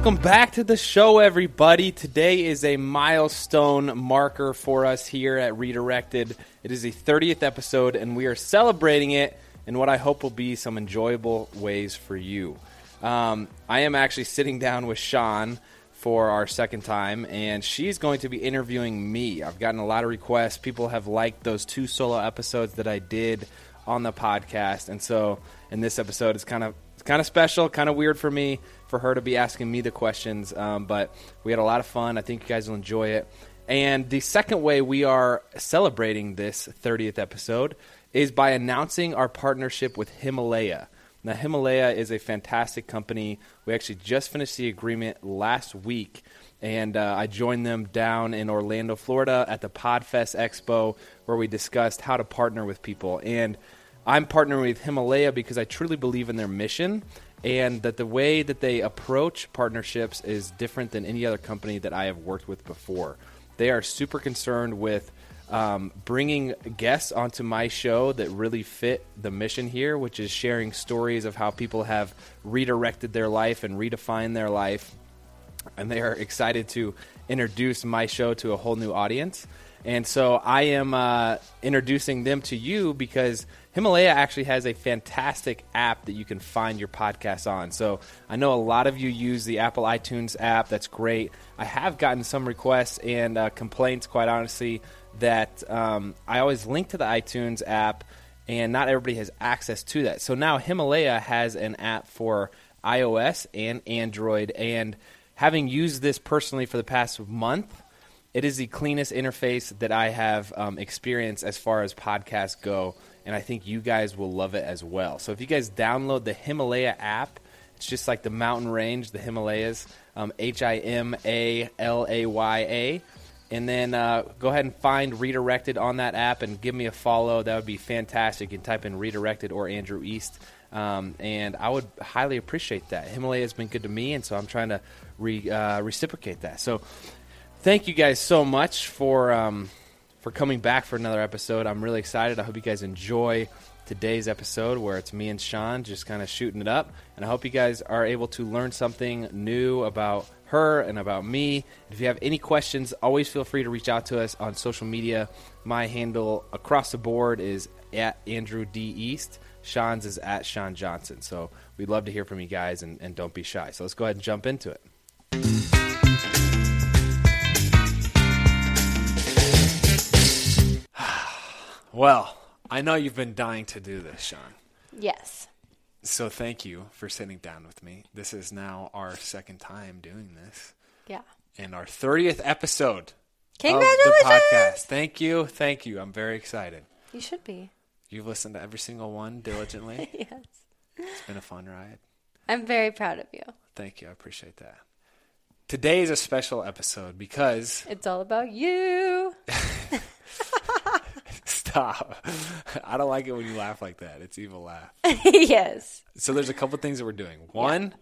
Welcome back to the show, everybody. Today is a milestone marker for us here at Redirected. It is the 30th episode, and we are celebrating it in what I hope will be some enjoyable ways for you. Um, I am actually sitting down with Shawn for our second time, and she's going to be interviewing me. I've gotten a lot of requests. People have liked those two solo episodes that I did on the podcast, and so in this episode, it's kind of kind of special, kind of weird for me for her to be asking me the questions. Um, but we had a lot of fun. I think you guys will enjoy it. And the second way we are celebrating this 30th episode is by announcing our partnership with Himalaya. Now, Himalaya is a fantastic company. We actually just finished the agreement last week, and uh, I joined them down in Orlando, Florida at the Podfest Expo, where we discussed how to partner with people. And I'm partnering with Himalaya because I truly believe in their mission and that the way that they approach partnerships is different than any other company that I have worked with before. They are super concerned with um, bringing guests onto my show that really fit the mission here, which is sharing stories of how people have redirected their life and redefined their life. And they are excited to introduce my show to a whole new audience. And so I am uh, introducing them to you because Himalaya actually has a fantastic app that you can find your podcast on. So I know a lot of you use the Apple iTunes app. That's great. I have gotten some requests and uh, complaints, quite honestly, that um, I always link to the iTunes app and not everybody has access to that. So now Himalaya has an app for iOS and Android. And having used this personally for the past month, it is the cleanest interface that I have um, experienced as far as podcasts go, and I think you guys will love it as well. So if you guys download the Himalaya app, it's just like the mountain range, the Himalayas, um, H I M A L A Y A. And then uh, go ahead and find Redirected on that app and give me a follow. That would be fantastic. You can type in Redirected or Andrew East. Um, and I would highly appreciate that. Himalaya has been good to me, and so I'm trying to re, uh, reciprocate that. So thank you guys so much for um, for coming back for another episode. I'm really excited. I hope you guys enjoy today's episode where it's me and Shawn just kind of shooting it up. And I hope you guys are able to learn something new about her and about me. If you have any questions, always feel free to reach out to us on social media. My handle across the board is at Andrew D. East. Shawn's is at Shawn Johnson. So we'd love to hear from you guys and, and don't be shy. So let's go ahead and jump into it. Well, I know you've been dying to do this, Shawn. Yes. So thank you for sitting down with me. This is now our second time doing this Yeah. and our 30th episode Congratulations! of the podcast. Thank you. Thank you. I'm very excited. You should be. You've listened to every single one diligently. yes. it's been a fun ride. I'm very proud of you. Thank you. I appreciate that. Today is a special episode because It's all about you. stop. I don't like it when you laugh like that. It's evil laugh. yes. So there's a couple things that we're doing. One,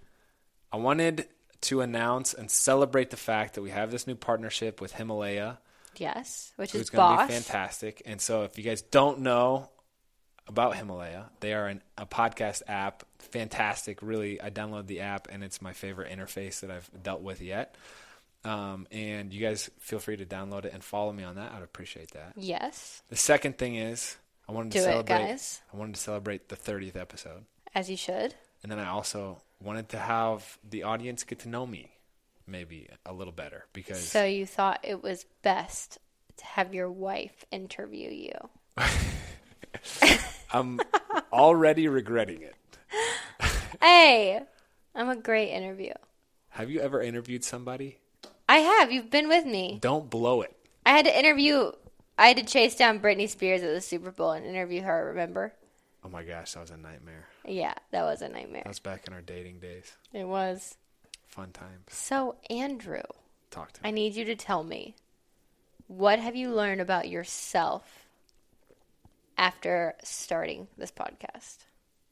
I wanted to announce and celebrate the fact that we have this new partnership with Himalaya, Yes. Which is going to be fantastic. And so if you guys don't know about Himalaya, they are an, a podcast app. Fantastic. Really, I downloaded the app and it's my favorite interface that I've dealt with yet. Um, and you guys feel free to download it and follow me on that. I'd appreciate that. Yes. The second thing is I wanted to Do it, celebrate. guys. I wanted to celebrate the 30th episode. As you should. And then I also wanted to have the audience get to know me maybe a little better because So you thought it was best to have your wife interview you. I'm already regretting it. Hey, I'm a great interview. Have you ever interviewed somebody? I have. You've been with me. Don't blow it. I had to interview. I had to chase down Britney Spears at the Super Bowl and interview her. Remember? Oh my gosh, that was a nightmare. Yeah, that was a nightmare. That was back in our dating days. It was. Fun times. So Andrew, Talk to me. I need you to tell me what have you learned about yourself after starting this podcast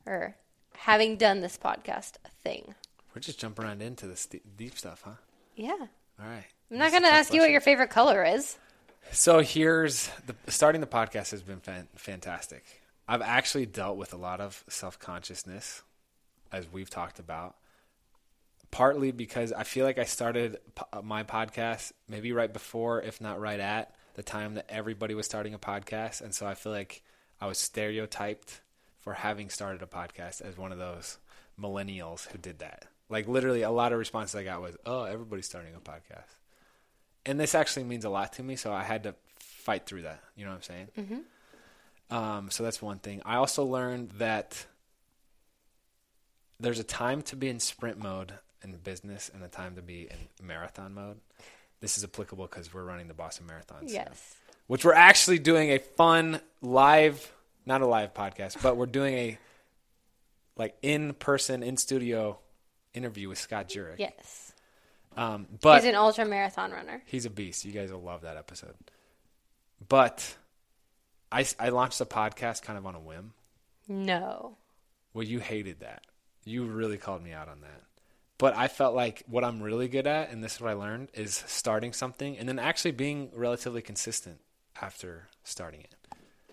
or having done this podcast thing? We're just jumping around into the st- deep stuff, huh? Yeah. All right. I'm not going to ask you what your favorite color is. So here's the starting the podcast has been fan- fantastic. I've actually dealt with a lot of self consciousness, as we've talked about. partly because I feel like I started po- uh, my podcast maybe right before, if not right at, the time that everybody was starting a podcast. And so I feel like I was stereotyped for having started a podcast as one of those millennials who did that. Like literally a lot of responses I got was, "Oh, everybody's starting a podcast." And this actually means a lot to me, so I had to fight through that. You know what I'm saying? Mm-hmm. Um, so that's one thing. I also learned that there's a time to be in sprint mode in business and a time to be in marathon mode. This is applicable because we're running the Boston Marathon. Yes. which we're actually doing a fun live, not a live podcast, but we're doing a like in person, in studio interview with Scott Jurek. Yes. Um, but He's an ultra marathon runner. he's a beast. You guys will love that episode. But I, I launched the podcast kind of on a whim. No. Well, you hated that. You really called me out on that. But I felt like what I'm really good at, and this is what I learned, is starting something and then actually being relatively consistent after starting it.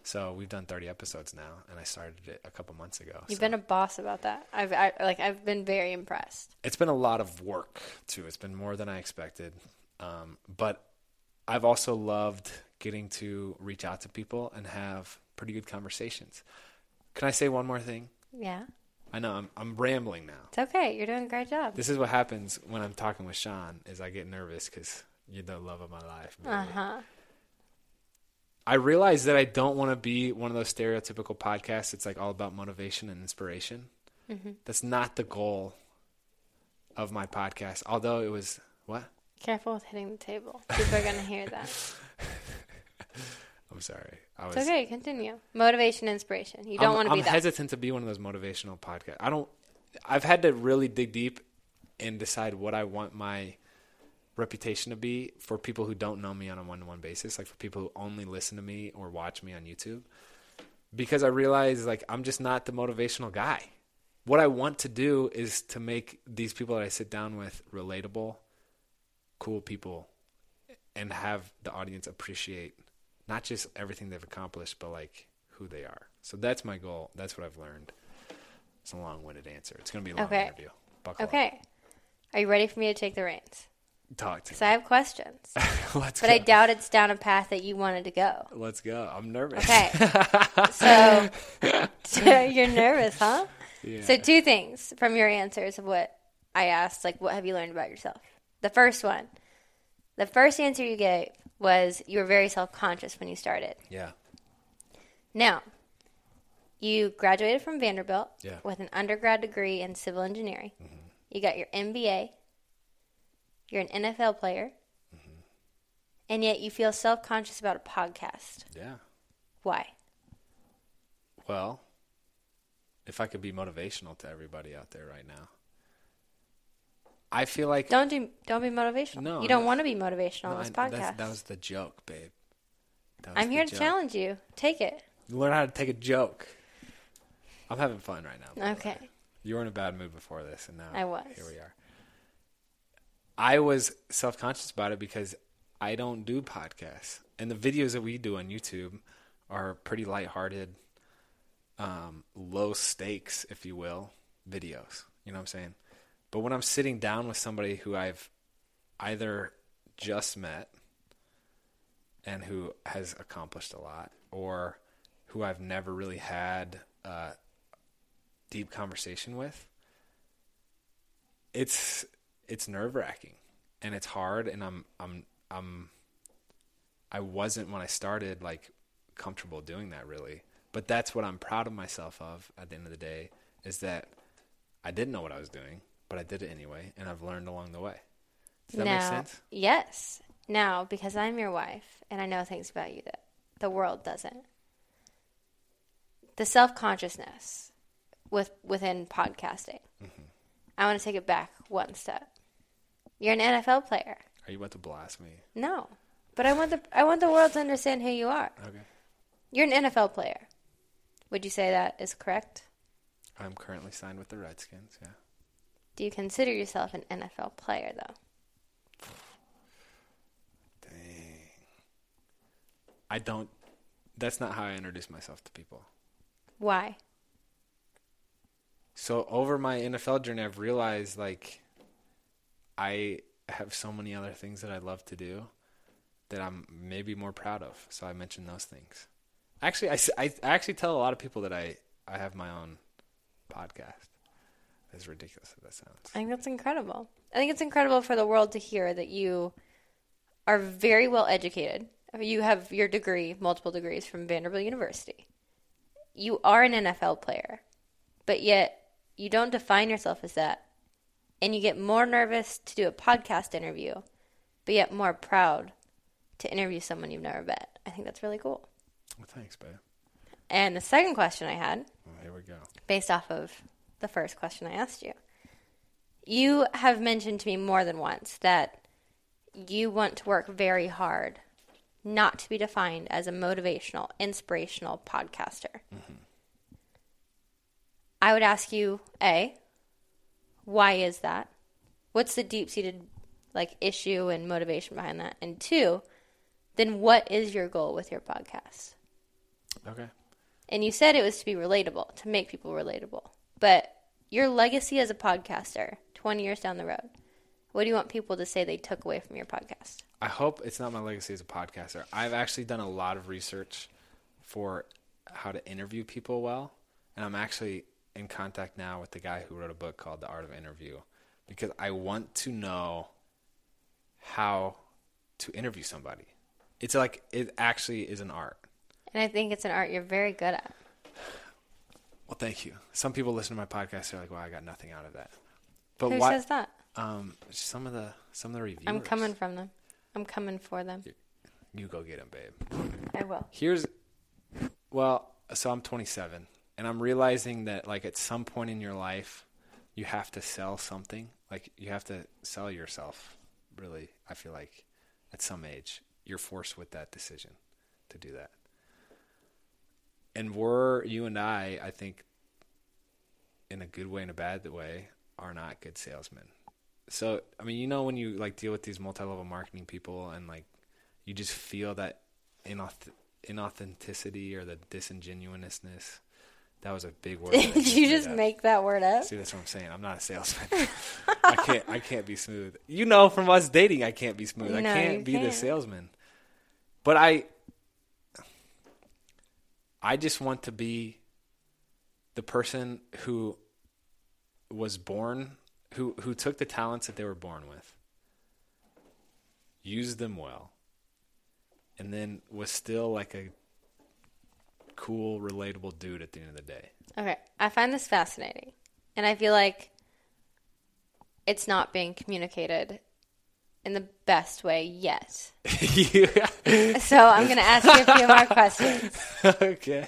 So we've done 30 episodes now, and I started it a couple months ago. You've so been a boss about that. I've I, like I've been very impressed. it's been a lot of work too. It's been more than I expected. Um, but I've also loved getting to reach out to people and have pretty good conversations. Can I say one more thing? Yeah. I know I'm, I'm rambling now. It's okay. You're doing a great job. This is what happens when I'm talking with Shawn. Is I get nervous because you're the love of my life. Uh huh. I realize that I don't want to be one of those stereotypical podcasts. It's like all about motivation and inspiration. Mm-hmm. That's not the goal of my podcast. Although it was what? Careful with hitting the table. People are gonna hear that. I'm sorry. I was. It's okay. Continue. Motivation, inspiration. You don't I'm, want to be I'm that. hesitant to be one of those motivational podcasts. I don't. I've had to really dig deep and decide what I want my reputation to be for people who don't know me on a one-to-one basis, like for people who only listen to me or watch me on YouTube. Because I realize like I'm just not the motivational guy. What I want to do is to make these people that I sit down with relatable, cool people and have the audience appreciate not just everything they've accomplished, but like who they are. So that's my goal. That's what I've learned. It's a long-winded answer. It's going to be a long Okay. interview. Buckle okay. Are you ready for me to take the reins? Talk to So I have questions. Let's but go. I doubt it's down a path that you wanted to go. Let's go. I'm nervous. Okay. so you're nervous, huh? Yeah. So two things from your answers of what I asked, like what have you learned about yourself? The first one, the first answer you gave was you were very self conscious when you started. yeah. Now, you graduated from Vanderbilt Yeah. Mm-hmm. with an undergrad degree in civil engineering. You got your MBA. You're an NFL player. Mm-hmm. And yet you feel self conscious about a podcast. Yeah. Why? Well, if I could be motivational to everybody out there right now, I feel like Don't do don't be motivational. No, you don't want to be motivational No, on this podcast. that was the joke, babe. I'm here to joke. challenge you. Take it. Learn how to take a joke. I'm having fun right now. by the way. Okay. You were in a bad mood before this, and now I was. Here we are. I was self conscious about it because I don't do podcasts, and the videos that we do on YouTube are pretty lighthearted, um, low stakes, if you will, videos. You know what I'm saying? But when I'm sitting down with somebody who I've either just met and who has accomplished a lot, or who I've never really had a deep conversation with, it's it's nerve wracking and it's hard and I'm I'm I'm I wasn't when I started like comfortable doing that really. But that's what I'm proud of myself of at the end of the day is that I didn't know what I was doing, but I did it anyway and I've learned along the way. Does that now, make sense? Yes. Now, because I'm your wife and I know things about you that the world doesn't. The self consciousness with within podcasting. Mm-hmm. I want to take it back one step. You're an NFL player. Are you about to blast me? No. But I want the I want the world to understand who you are. Okay. You're an NFL player. Would you say that is correct? I'm currently signed with the Redskins, yeah. Do you consider yourself an NFL player though? Dang. I don't that's not how I introduce myself to people. Why? So over my NFL journey, I've realized like I have so many other things that I love to do that I'm maybe more proud of. So I mentioned those things. Actually, I, I actually tell a lot of people that I, I have my own podcast. As ridiculous as that sounds. I think that's incredible. I think it's incredible for the world to hear that you are very well educated. You have your degree, multiple degrees from Vanderbilt University. You are an NFL player, but yet you don't define yourself as that. And you get more nervous to do a podcast interview, but yet more proud to interview someone you've never met. I think that's really cool. Well, thanks, babe. And the second question I had Well, here we go. based off of the first question I asked you. You have mentioned to me more than once that you want to work very hard not to be defined as a motivational, inspirational podcaster. Mm-hmm. I would ask you, A, why is that? What's the deep seated like issue and motivation behind that? And two, then what is your goal with your podcast? Okay. And you said it was to be relatable, to make people relatable. But your legacy as a podcaster, 20 years down the road, what do you want people to say they took away from your podcast? I hope it's not my legacy as a podcaster. I've actually done a lot of research for how to interview people well, and I'm actually in contact now with the guy who wrote a book called The Art of Interview because I want to know how to interview somebody. It's like it actually is an art. And I think it's an art you're very good at. Well, thank you. Some people listen to my podcast. They're like, "Well, I got nothing out of that." But Who why? says that? Um, some of the some of the reviewers. I'm coming from them. I'm coming for them. You go get them, babe. I will. Here's, well, so I'm 27, and I'm realizing that like at some point in your life, you have to sell something. Like you have to sell yourself. Really, I feel like at some age you're forced with that decision to do that. And we're you and I, I think, in a good way and a bad way, are not good salesmen. So I mean, you know, when you like deal with these multi-level marketing people, and like you just feel that inauth- inauthenticity or the disingenuousness. That was a big word. Did you just make that word up? See, that's what I'm saying. I'm not a salesman. I can't. I can't be smooth. You know, from us dating, I can't be smooth. I can't be the can't. salesman. But I, I just want to be the person who was born, who who took the talents that they were born with, used them well, and then was still like a cool, relatable dude at the end of the day. Okay. I find this fascinating. And I feel like it's not being communicated in the best way yet. yeah. So I'm going to ask you a few more questions. okay.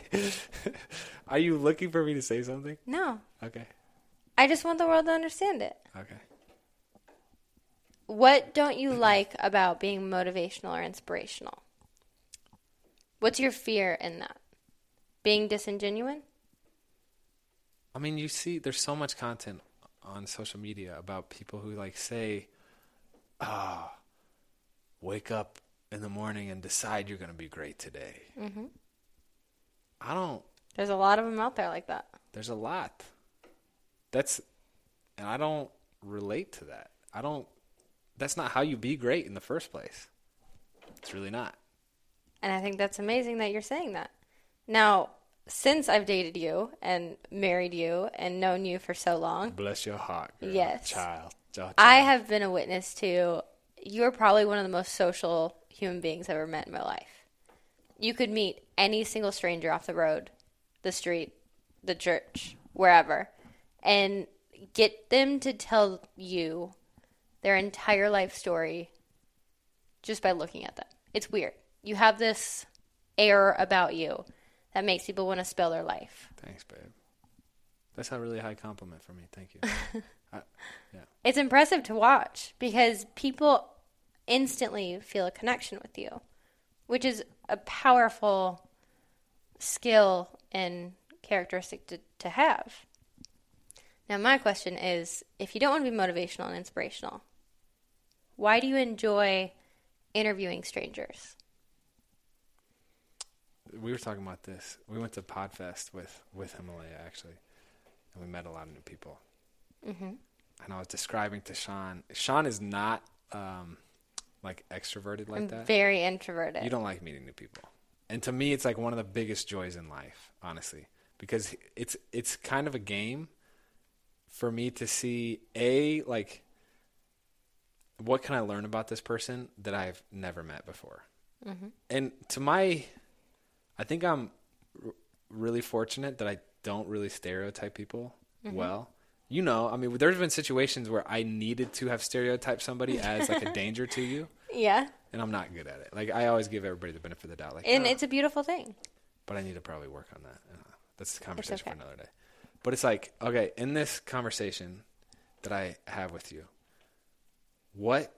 Are you looking for me to say something? No, Okay. I just want the world to understand it. Okay. What don't you like about being motivational or inspirational? What's your fear in that? Being disingenuous? I mean, you see, there's so much content on social media about people who like say, "Ah, wake up in the morning and decide you're going to be great today." Mm-hmm. I don't. There's a lot of them out there like that. There's a lot. That's, and I don't relate to that. I don't. That's not how you be great in the first place. It's really not. And I think that's amazing that you're saying that. Now, since I've dated you and married you and known you for so long, Bless your heart, girl. Yes. child. child. I have been a witness to you're probably one of the most social human beings I've ever met in my life. You could meet any single stranger off the road, the street, the church, wherever, and get them to tell you their entire life story just by looking at them. It's weird. You have this air about you that makes people want to spell their life. Thanks, babe. That's a really high compliment for me. Thank you. I, it's impressive to watch because people instantly feel a connection with you, which is a powerful skill and characteristic to, to have. Now, my question is if you don't want to be motivational and inspirational, why do you enjoy interviewing strangers? We were talking about this. We went to Podfest with with Himalaya actually, and we met a lot of new people. Mm-hmm. and I was describing to Shawn. Shawn is not um, like extroverted like I'm that. very introverted. You don't like meeting new people. And to me, it's like one of the biggest joys in life, honestly, because it's it's kind of a game for me to see a like what can I learn about this person that I've never met before. And to my, I think I'm r- really fortunate that I don't really stereotype people well. You know, I mean, there's been situations where I needed to have stereotyped somebody as like a danger to you yeah, and I'm not good at it. Like I always give everybody the benefit of the doubt. Like, and "Oh," it's a beautiful thing. but I need to probably work on that. Uh, That's a conversation okay. for another day. But it's like, okay, in this conversation that I have with you, what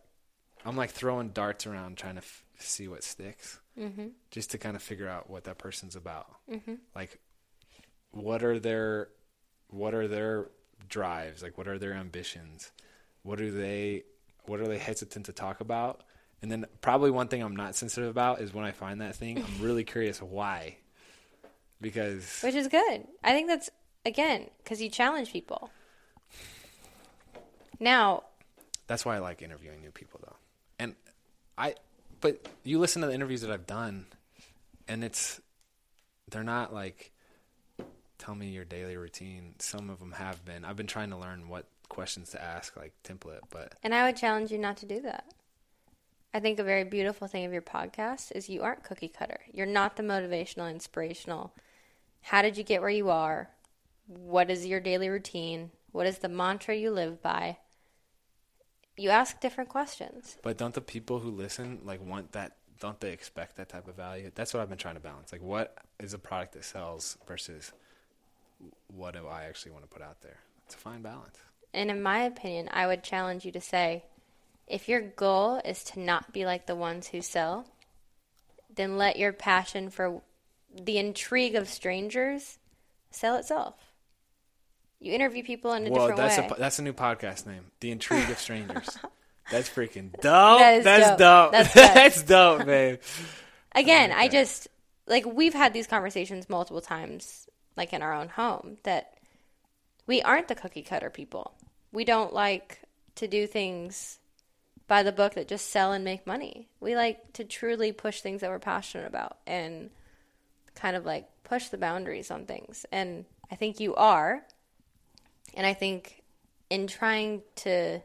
I'm like throwing darts around trying to f- see what sticks, Mm-hmm. just to kind of figure out what that person's about. Like, what are their, what are their drives? Like, what are their ambitions? What are they, what are they hesitant to talk about? And then probably one thing I'm not sensitive about is when I find that thing, I'm really curious why. Because Which is good. I think that's again because you challenge people. Now, that's why I like interviewing new people though. And I but you listen to the interviews that I've done and it's they're not like tell me your daily routine. Some of them have been. I've been trying to learn what questions to ask like template, but and I would challenge you not to do that. I think a very beautiful thing of your podcast is you aren't cookie cutter. You're not the motivational, inspirational. How did you get where you are? What is your daily routine? What is the mantra you live by? You ask different questions. but don't the people who listen like want that don't they expect that type of value? That's what I've been trying to balance. Like what is a product that sells versus what do I actually want to put out there? It's a fine balance. And in my opinion, I would challenge you to say if your goal is to not be like the ones who sell, then let your passion for the intrigue of strangers sell itself. You interview people in a Well, different that's way. a that's a new podcast name, The Intrigue of Strangers. that's freaking dope. That that's dope. dope. That's That's, dope, babe. Again, I just like we've had these conversations multiple times, like in our own home, that we aren't the cookie cutter people. We don't like to do things by the book that just sell and make money. We like to truly push things that we're passionate about and kind of like push the boundaries on things. And I think you are. And I think in trying to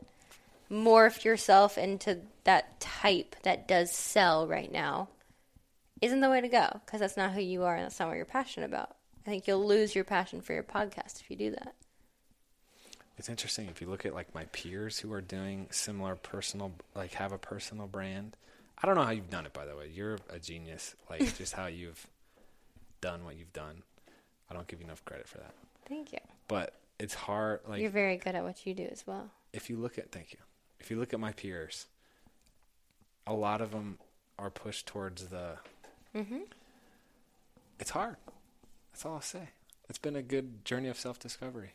morph yourself into that type that does sell right now isn't the way to go because that's not who you are and that's not what you're passionate about. I think you'll lose your passion for your podcast if you do that. It's interesting if you look at like my peers who are doing similar personal, like have a personal brand. I don't know how you've done it, by the way. You're a genius. Like just how you've done what you've done. I don't give you enough credit for that. Thank you. But it's hard. Like you're very good at what you do as well. if you look at thank you if you look at my peers a lot of them are pushed towards the Mm-hmm. it's hard that's all i'll say it's been a good journey of self-discovery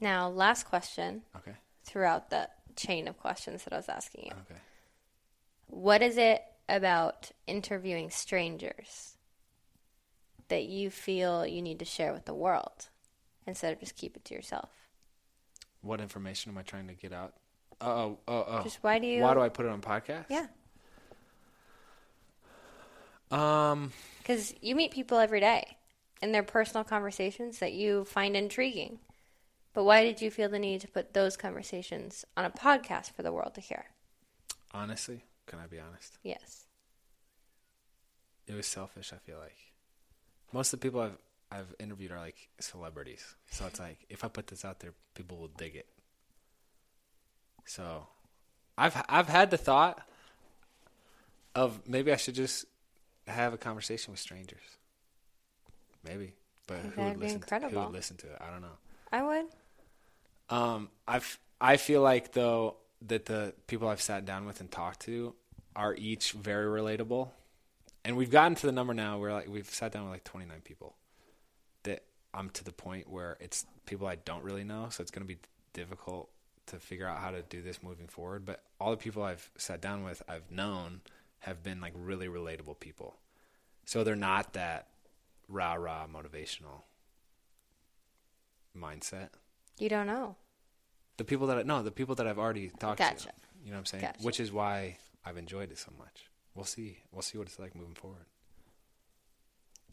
Now, last question okay throughout the chain of questions that I was asking you. okay What is it about interviewing strangers that you feel you need to share with the world instead of just keep it to yourself? what information am i trying to get out oh oh oh Just why do you? why do i put it on podcast Yeah, um because you meet people every day, and their personal conversations that you find intriguing. But why did you feel the need to put those conversations on a podcast for the world to hear? honestly can i be honest Yes. it was selfish i feel like most of the people i've i've interviewed are like celebrities. So it's like if i put this out there people will dig it. So i've i've had the thought of maybe i should just have a conversation with strangers. Maybe. But who would listen to, who would listen to it? I don't know. I would. um, I've I feel like though that the people I've sat down with and talked to are each very relatable, and we've gotten to the number now where like we've sat down with like 29 people that I'm to the point where it's people I don't really know, so it's going to be difficult to figure out how to do this moving forward. But all the people I've sat down with, I've known have been like really relatable people, so they're not that rah rah motivational mindset. You don't know. The people that I, no, the people that I've already talked Gotcha. to. You know what I'm saying? Gotcha. Which is why I've enjoyed it so much. We'll see. We'll see what it's like moving forward.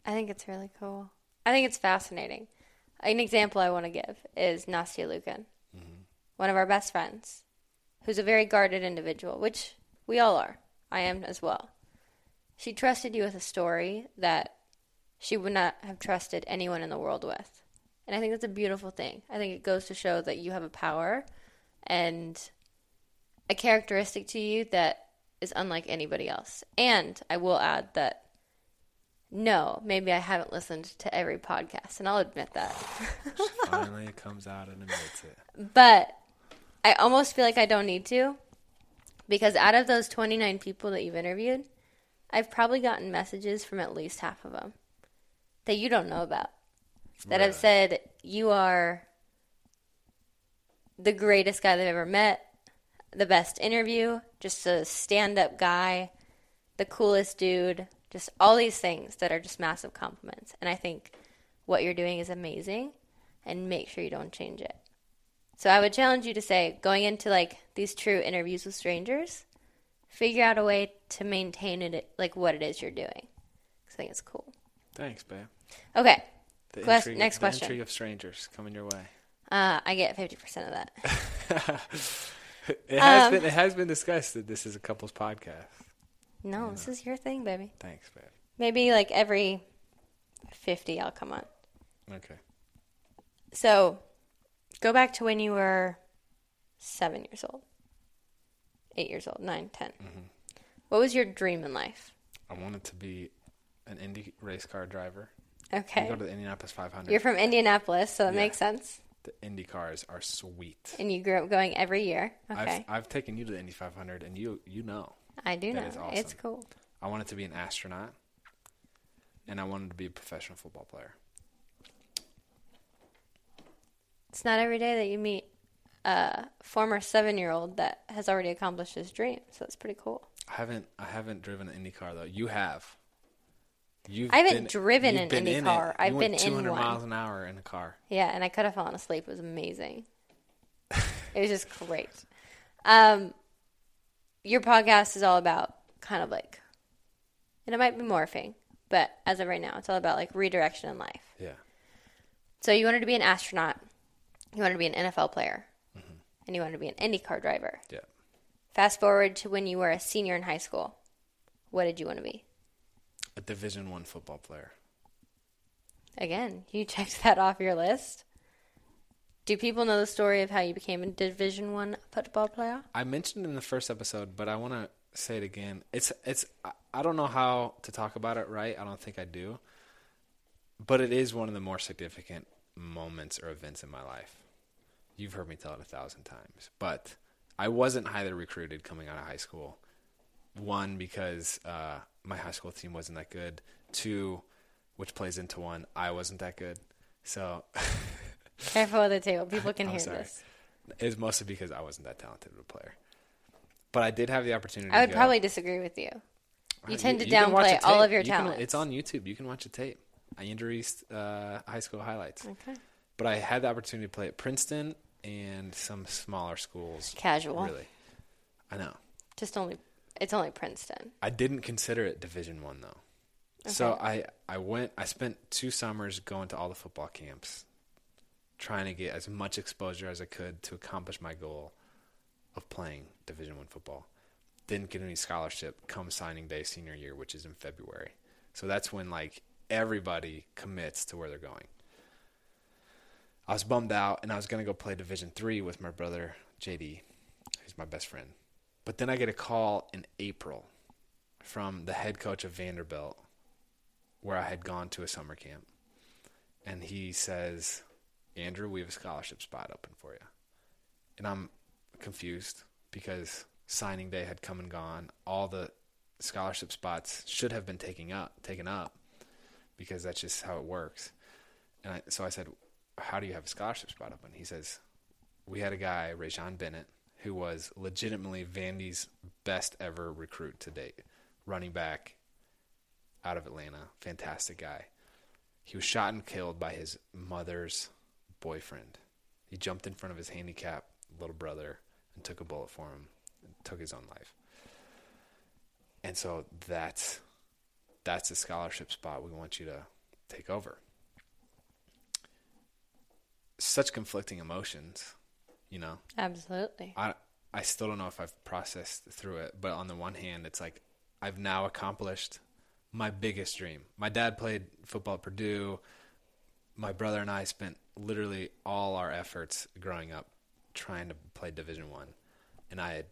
I think it's really cool. I think it's fascinating. An example I want to give is Nastia Liukin, mm-hmm. one of our best friends, who's a very guarded individual, which we all are. I am as well. She trusted you with a story that she would not have trusted anyone in the world with. And I think that's a beautiful thing. I think it goes to show that you have a power and a characteristic to you that is unlike anybody else. And I will add that no, maybe I haven't listened to every podcast, and I'll admit that. Finally, it comes out and admits it. but I almost feel like I don't need to because out of those 29 people that you've interviewed, I've probably gotten messages from at least half of them that you don't know about. That have said, You are the greatest guy they've ever met, the best interview, just a stand up guy, the coolest dude, just all these things that are just massive compliments. And I think what you're doing is amazing and make sure you don't change it. So I would challenge you to say, going into like these true interviews with strangers, figure out a way to maintain it like what it is you're doing. I think it's cool. Thanks, babe. Okay, The Quest- intrigue, next the question. intrigue of strangers coming your way. uh, I get fifty percent of that. It has Um, been it has been discussed that this is a couples podcast. No, this is your thing, baby. Thanks, babe. Maybe like every fifty, I'll come on. Okay. So, go back to when you were seven years old, eight years old, nine, ten. What was your dream in life? I wanted to be an Indy race car driver. Okay, go to the Indianapolis 500. you're from Indianapolis, so that Yeah. makes sense. The Indy cars are sweet. And you grew up going every year. Okay, I've I've taken you to the Indy 500, and you you know I do know. is It's awesome. cool. I wanted to be an astronaut, and I wanted to be a professional football player. It's not every day that you meet a former seven-year-old that has already accomplished his dream. So that's pretty cool. I haven't I haven't driven an Indy car though. You have. You've I haven't been- driven an been Indy in car. It. I've You been went in 200 one. miles an hour in a car. Yeah, and I could have fallen asleep. It was amazing. it was just great. Um, your podcast is all about kind of like, and it might be morphing, but as of right now, it's all about like redirection in life. Yeah. So you wanted to be an astronaut, you wanted to be an NFL player, Mm-hmm. and you wanted to be an IndyCar driver. Yeah. Fast forward to when you were a senior in high school. What did you want to be? A Division One football player. Again, you checked that off your list. Do people know the story of how you became a Division One football player? I mentioned it in the first episode, but I want to say it again. It's it's I don't know how to talk about it right. I don't think I do. But it is one of the more significant moments or events in my life. You've heard me tell it a thousand times, but I wasn't highly recruited coming out of high school. One because uh, my high school team wasn't that good. Two, which plays into one, I wasn't that good. So Careful with the table. People can I'm hear sorry. this. It's mostly because I wasn't that talented of a player. But I did have the opportunity. I would to go. probably disagree with you. You Uh, tend to can watch downplay all of your You can- it's on YouTube. You can watch a tape. I injuries uh, high school highlights. Okay. But I had the opportunity to play at Princeton and some smaller schools. Casual. Really, I know. Just only it's only Princeton. I didn't consider it Division One though. So I I went. I spent two summers going to all the football camps, trying to get as much exposure as I could to accomplish my goal of playing Division One football. Didn't get any scholarship come signing day senior year, which is in February. So that's when like everybody commits to where they're going. I was bummed out, and I was gonna go play Division Three with my brother JD, who's my best friend. But then I get a call in April from the head coach of Vanderbilt, where I had gone to a summer camp, and he says, "Andrew, we have a scholarship spot open for you," and I'm confused because signing day had come and gone. All the scholarship spots should have been taken up, taken up, because that's just how it works. And I, so I said, "How do you have a scholarship spot open?" He says, "We had a guy, Rajon Bennett, who was legitimately Vandy's best ever recruit to date, running back out of Atlanta, fantastic guy. He was shot and killed by his mother's boyfriend. He jumped in front of his handicapped little brother and took a bullet for him and took his own life. And so that's that's the scholarship spot we want you to take over. Such conflicting emotions, you know. Absolutely. I I still don't know if I've processed through it, but on the one hand, it's like I've now accomplished my biggest dream. My dad played football at Purdue. My brother and I spent literally all our efforts growing up trying to play Division One, and I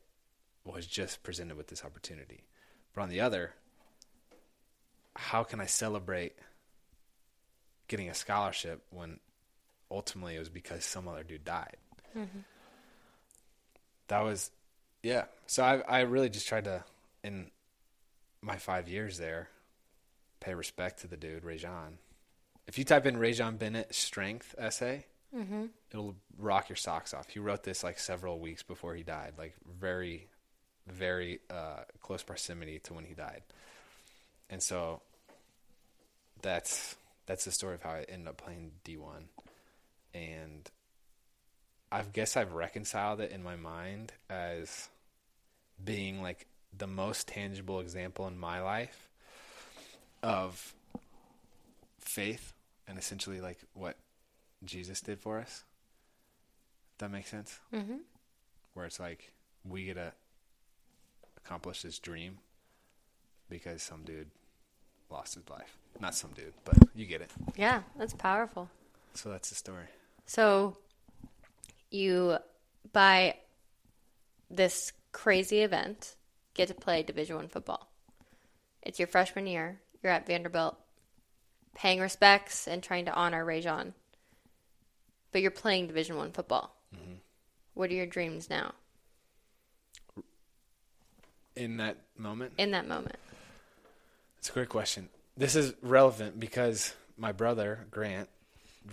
was just presented with this opportunity. But on the other, how can I celebrate getting a scholarship when ultimately it was because some other dude died? Mm-hmm. That was, yeah. So I I really just tried to in my five years there pay respect to the dude Rajon. If you type in Rajon Bennett strength essay, it'll rock your socks off. He wrote this like several weeks before he died, like very, very uh, close proximity to when he died. And so that's that's the story of how I ended up playing D one, and I guess I've reconciled it in my mind as being like the most tangible example in my life of faith and essentially like what Jesus did for us. That makes sense. Mm-hmm. Where it's like we get to accomplish this dream because some dude lost his life. Not some dude, but you get it. Yeah, that's powerful. So that's the story. So you by this crazy event get to play Division One football. It's your freshman year. You're at Vanderbilt, paying respects and trying to honor Rajon. But you're playing Division One football. Mm-hmm. What are your dreams now In that moment, in that moment? It's a great question. This is relevant because my brother Grant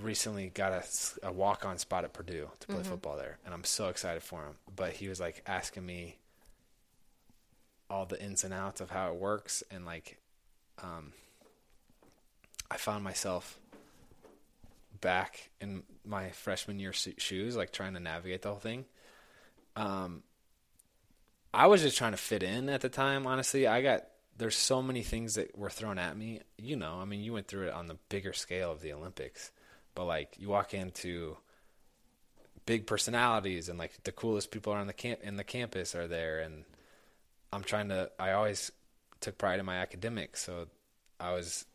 recently got a, a walk on spot at Purdue to play football there, and I'm so excited for him. But he was like asking me all the ins and outs of how it works, and like, um, I found myself back in my freshman year shoes, like trying to navigate the whole thing. Um, I was just trying to fit in at the time. Honestly, I got there's so many things that were thrown at me. You know, I mean, you went through it on the bigger scale of the Olympics, but like you walk into big personalities and like the coolest people on the camp in the campus are there, and I'm trying to. I always took pride in my academics, so I was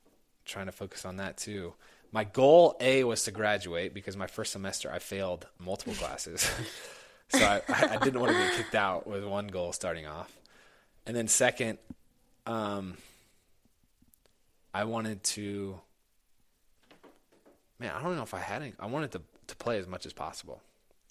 trying to focus on that too. My goal A was to graduate because my first semester I failed multiple classes. so I, I didn't want to get kicked out with one goal starting off. And then second, um, I wanted to, man, I don't know if I had any, I wanted to, to play as much as possible.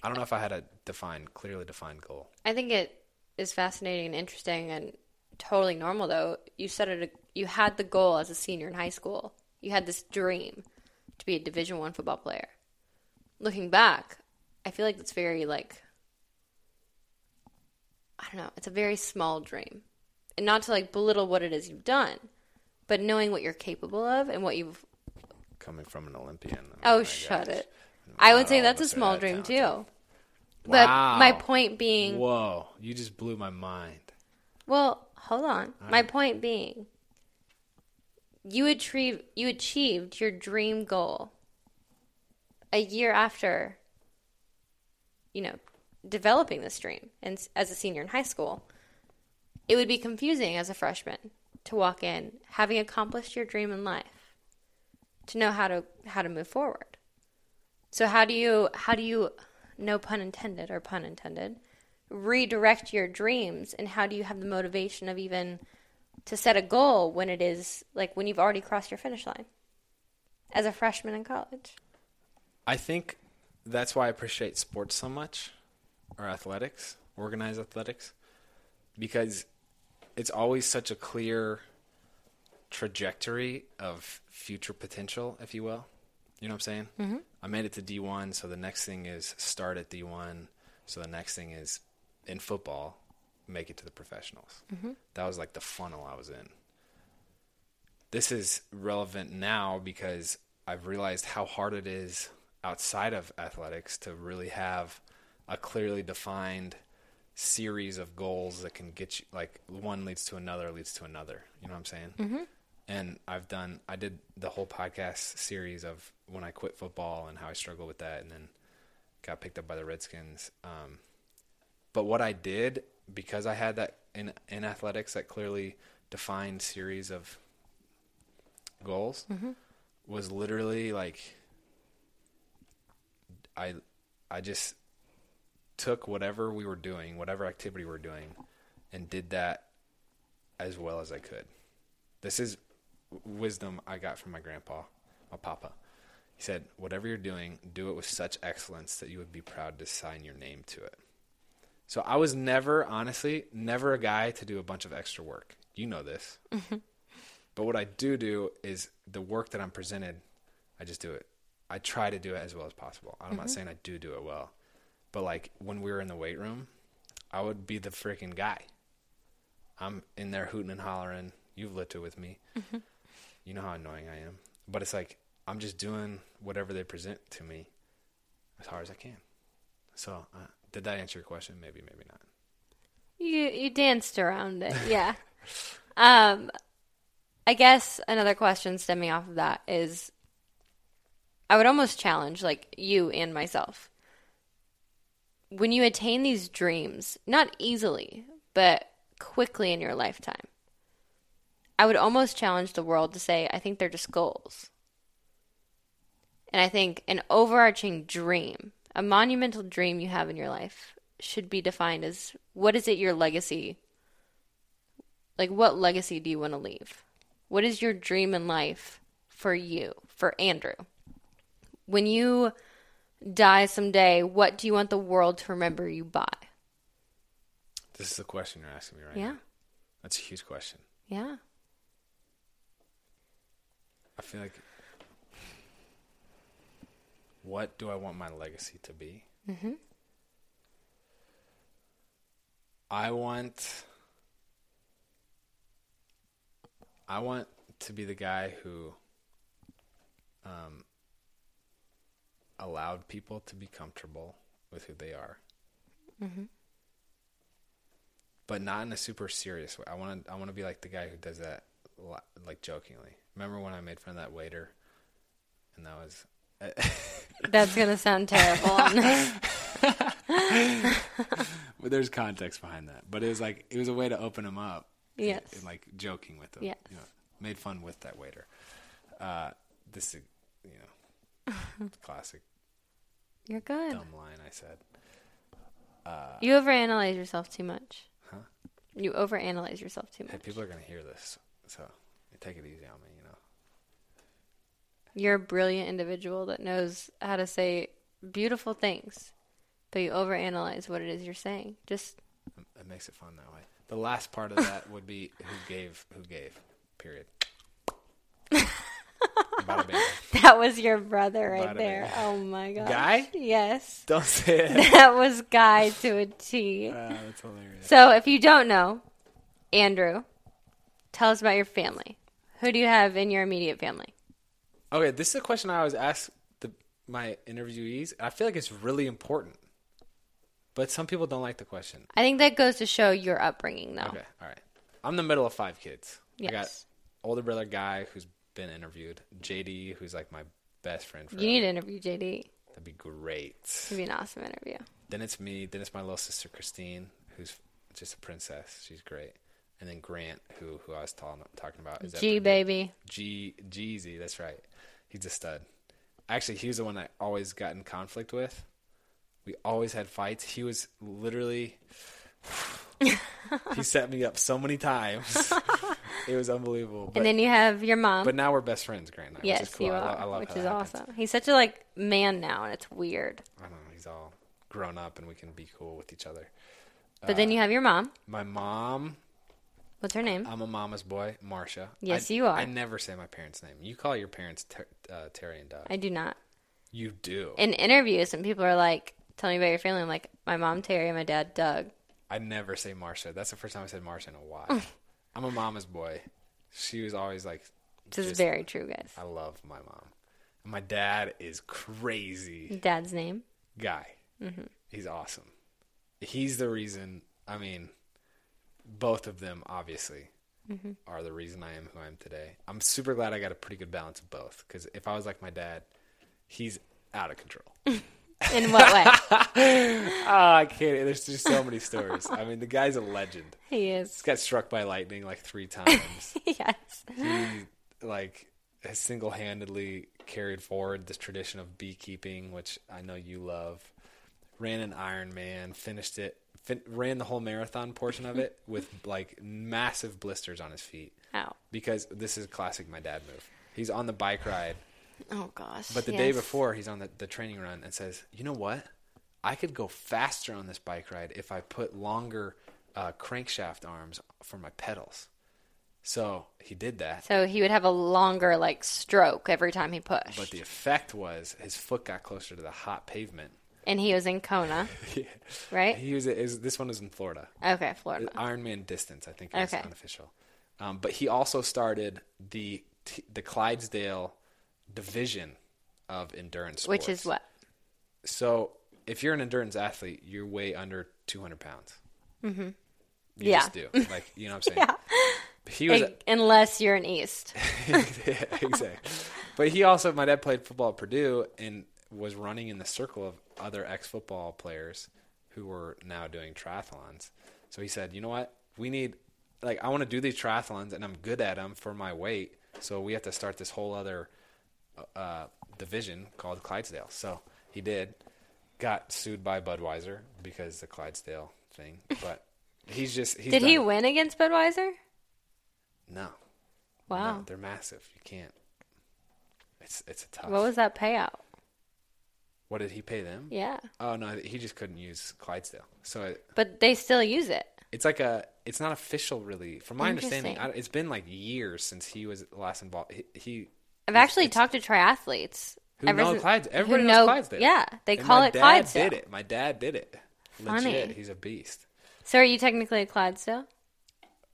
I don't know if I had a defined, clearly defined goal. I think it is fascinating and interesting and totally normal though. You said it you had the goal as a senior in high school. You had this dream to be a division 1 football player. Looking back, I feel like it's very like I don't know, it's a very small dream. And not to like belittle what it is you've done, but knowing what you're capable of and what you've Coming from an Olympian. Oh, oh, my shut gosh. it. I would say that's a small that dream talented. too. But Wow. my point being Whoa, you just blew my mind. Well, hold on. My point being, you achieved you achieved your dream goal a year after, you know, developing this dream, and as a senior in high school, it would be confusing as a freshman to walk in having accomplished your dream in life, to know how to how to move forward. So how do you how do you, no pun intended or pun intended, redirect your dreams and how do you have the motivation of even to set a goal when it is like when you've already crossed your finish line as a freshman in college I think that's why I appreciate sports so much, or athletics, organized athletics, because it's always such a clear trajectory of future potential, if you will. You know what I'm saying? Mm-hmm. I made it to D1, so the next thing is start at D1. So the next thing is in football, make it to the professionals. That was like the funnel I was in. This is relevant now because I've realized how hard it is outside of athletics to really have a clearly defined series of goals that can get you like one leads to another leads to another. You know what I'm saying? Mm-hmm. And I've done I did the whole podcast series of when I quit football and how I struggled with that, and then got picked up by the Redskins. Um, but what I did because I had that in in athletics that clearly defined series of goals was literally like I I just took whatever we were doing, whatever activity we're doing, and did that as well as I could. This is wisdom I got from my grandpa, my papa. He said, "Whatever you're doing, do it with such excellence that you would be proud to sign your name to it." So I was never, honestly, never a guy to do a bunch of extra work. You know this. Mm-hmm. But what I do do is the work that I'm presented, I just do it. I try to do it as well as possible. I'm not mm-hmm. saying I do do it well, but like when we were in the weight room, I would be the freaking guy. I'm in there hooting and hollering. You've lived it with me. Mm-hmm. You know how annoying I am. But it's like I'm just doing whatever they present to me as hard as I can. So, uh, did that answer your question? Maybe, maybe not. You you danced around it, yeah. um, I guess another question stemming off of that is, I would almost challenge like you and myself. When you attain these dreams, not easily, but quickly in your lifetime, I would almost challenge the world to say, I think they're just goals. And I think an overarching dream, a monumental dream you have in your life, should be defined as what is it your legacy? Like, what legacy do you want to leave? What is your dream in life for you, for Andrew? When you die someday, what do you want the world to remember you by? This is the question you're asking me right Yeah, now. That's a huge question. yeah. I feel like what do I want my legacy to be? Mm-hmm. I want I want to be the guy who um, allowed people to be comfortable with who they are, but not in a super serious way. I want to I want to be like the guy who does that like jokingly. Remember when I made fun of that waiter, and that was That's going to sound terrible. But there's context behind that. But it was like it was a way to open him up. and- Yes. And, like joking with him. Yes. You know, made fun with that waiter. Uh, this is you know classic You're good. dumb line I said. You overanalyze yourself too much. Huh? You overanalyze yourself too Hey, much. people are gonna hear this, so take it easy on me. You're a brilliant individual that knows how to say beautiful things, but you overanalyze what it is you're saying. Just It makes it fun that way. The last part of that would be who gave, who gave, period. That was your brother right Bada there. bing. Oh my god. Guy? Yes. Don't say it. That was Guy to a T. Ah, that's hilarious. So if you don't know, Andrew, tell us about your family. Who do you have in your immediate family? Okay, this is a question I always ask the, my interviewees. I feel like it's really important, but some people don't like the question. I think that goes to show your upbringing, though. Okay, all right. I'm the middle of five kids. Yes. I got older brother guy who's been interviewed, JD who's like my best friend. You need to interview JD. That'd be great. It'd be an awesome interview. Then it's me. Then it's my little sister Christine, who's just a princess. She's great. And then Grant, who who I was ta- talking about, is that G baby. G Jeezy. That's right. He's a stud. Actually, he was the one I always got in conflict with. We always had fights. He was literally. he set me up so many times. it was unbelievable. But, and then you have your mom. but now we're best friends, Grant I, which yes, is cool. you I, are, I love which is that happens. awesome. He's such a like man now, and it's weird. I don't know. He's all grown up, and we can be cool with each other. But Uh, then you have your mom. My mom What's her name? I'm a mama's boy, Marcia. Yes, I, you are. I never say my parents' name. You call your parents ter- uh, Terry and Doug. I do not. you do. In interviews, and people are like, "Tell me about your family." I'm like, "My mom Terry, and my dad Doug." I never say Marcia. That's the first time I said Marcia in a while. I'm a mama's boy. She was always like, This is very true, guys. I love my mom. My dad is crazy Dad's name. guy. He's awesome. He's the reason. I mean, both of them obviously mm-hmm. are the reason I am who I am today. I'm super glad I got a pretty good balance of both. Because if I was like my dad, he's out of control. In what way? oh, I can't. There's just so many stories. I mean, the guy's a legend. he is. He's got struck by lightning like three times. yes. he like has single-handedly carried forward this tradition of beekeeping, which I know you love. Ran an Ironman, finished it, fin- ran the whole marathon portion of it with like massive blisters on his feet Ow. because this is a classic my dad move. He's on the bike ride, Oh gosh. but the day before he's on the, the training run and says, "You know what? I could go faster on this bike ride if I put longer uh, crankshaft arms for my pedals." So he did that. So he would have a longer like stroke every time he pushed. But the effect was his foot got closer to the hot pavement. And he was in Kona, right? He was is this one was in Florida. Okay, Florida. Ironman distance, I think is Okay. unofficial. Um, but he also started the the Clydesdale division of endurance, sports. Which is what? So if you're an endurance athlete, you weigh under 200 pounds. Mm-hmm. You Yeah. just do. Like you know what I'm saying. Yeah. He was Eg- Unless you're an East. yeah, exactly. But he also, my dad played football at Purdue and was running in the circle of other ex football players who were now doing triathlons. So he said, you know what? We need, like, I want to do these triathlons and I'm good at them for my weight. So we have to start this whole other uh, division called Clydesdale. So he did. Got sued by Budweiser because the Clydesdale thing. But he's just, he's Did he done- win against Budweiser? No. Wow. No, they're massive. You can't. It's it's a tough. What was that payout? What did he pay them? Yeah. Oh no, he just couldn't use Clydesdale. So it, But they still use it. it's like a. It's not official, really. From my understanding, I, Interesting. it's been like years since he was last involved. He, he I've actually talked to triathletes. who ever know since- Clydesdale. who Everybody know- knows Clydesdale. Yeah, they And call my it dad Clydesdale. Did it? My dad did it. Funny. Legit, he's a beast. So are you technically a Clydesdale?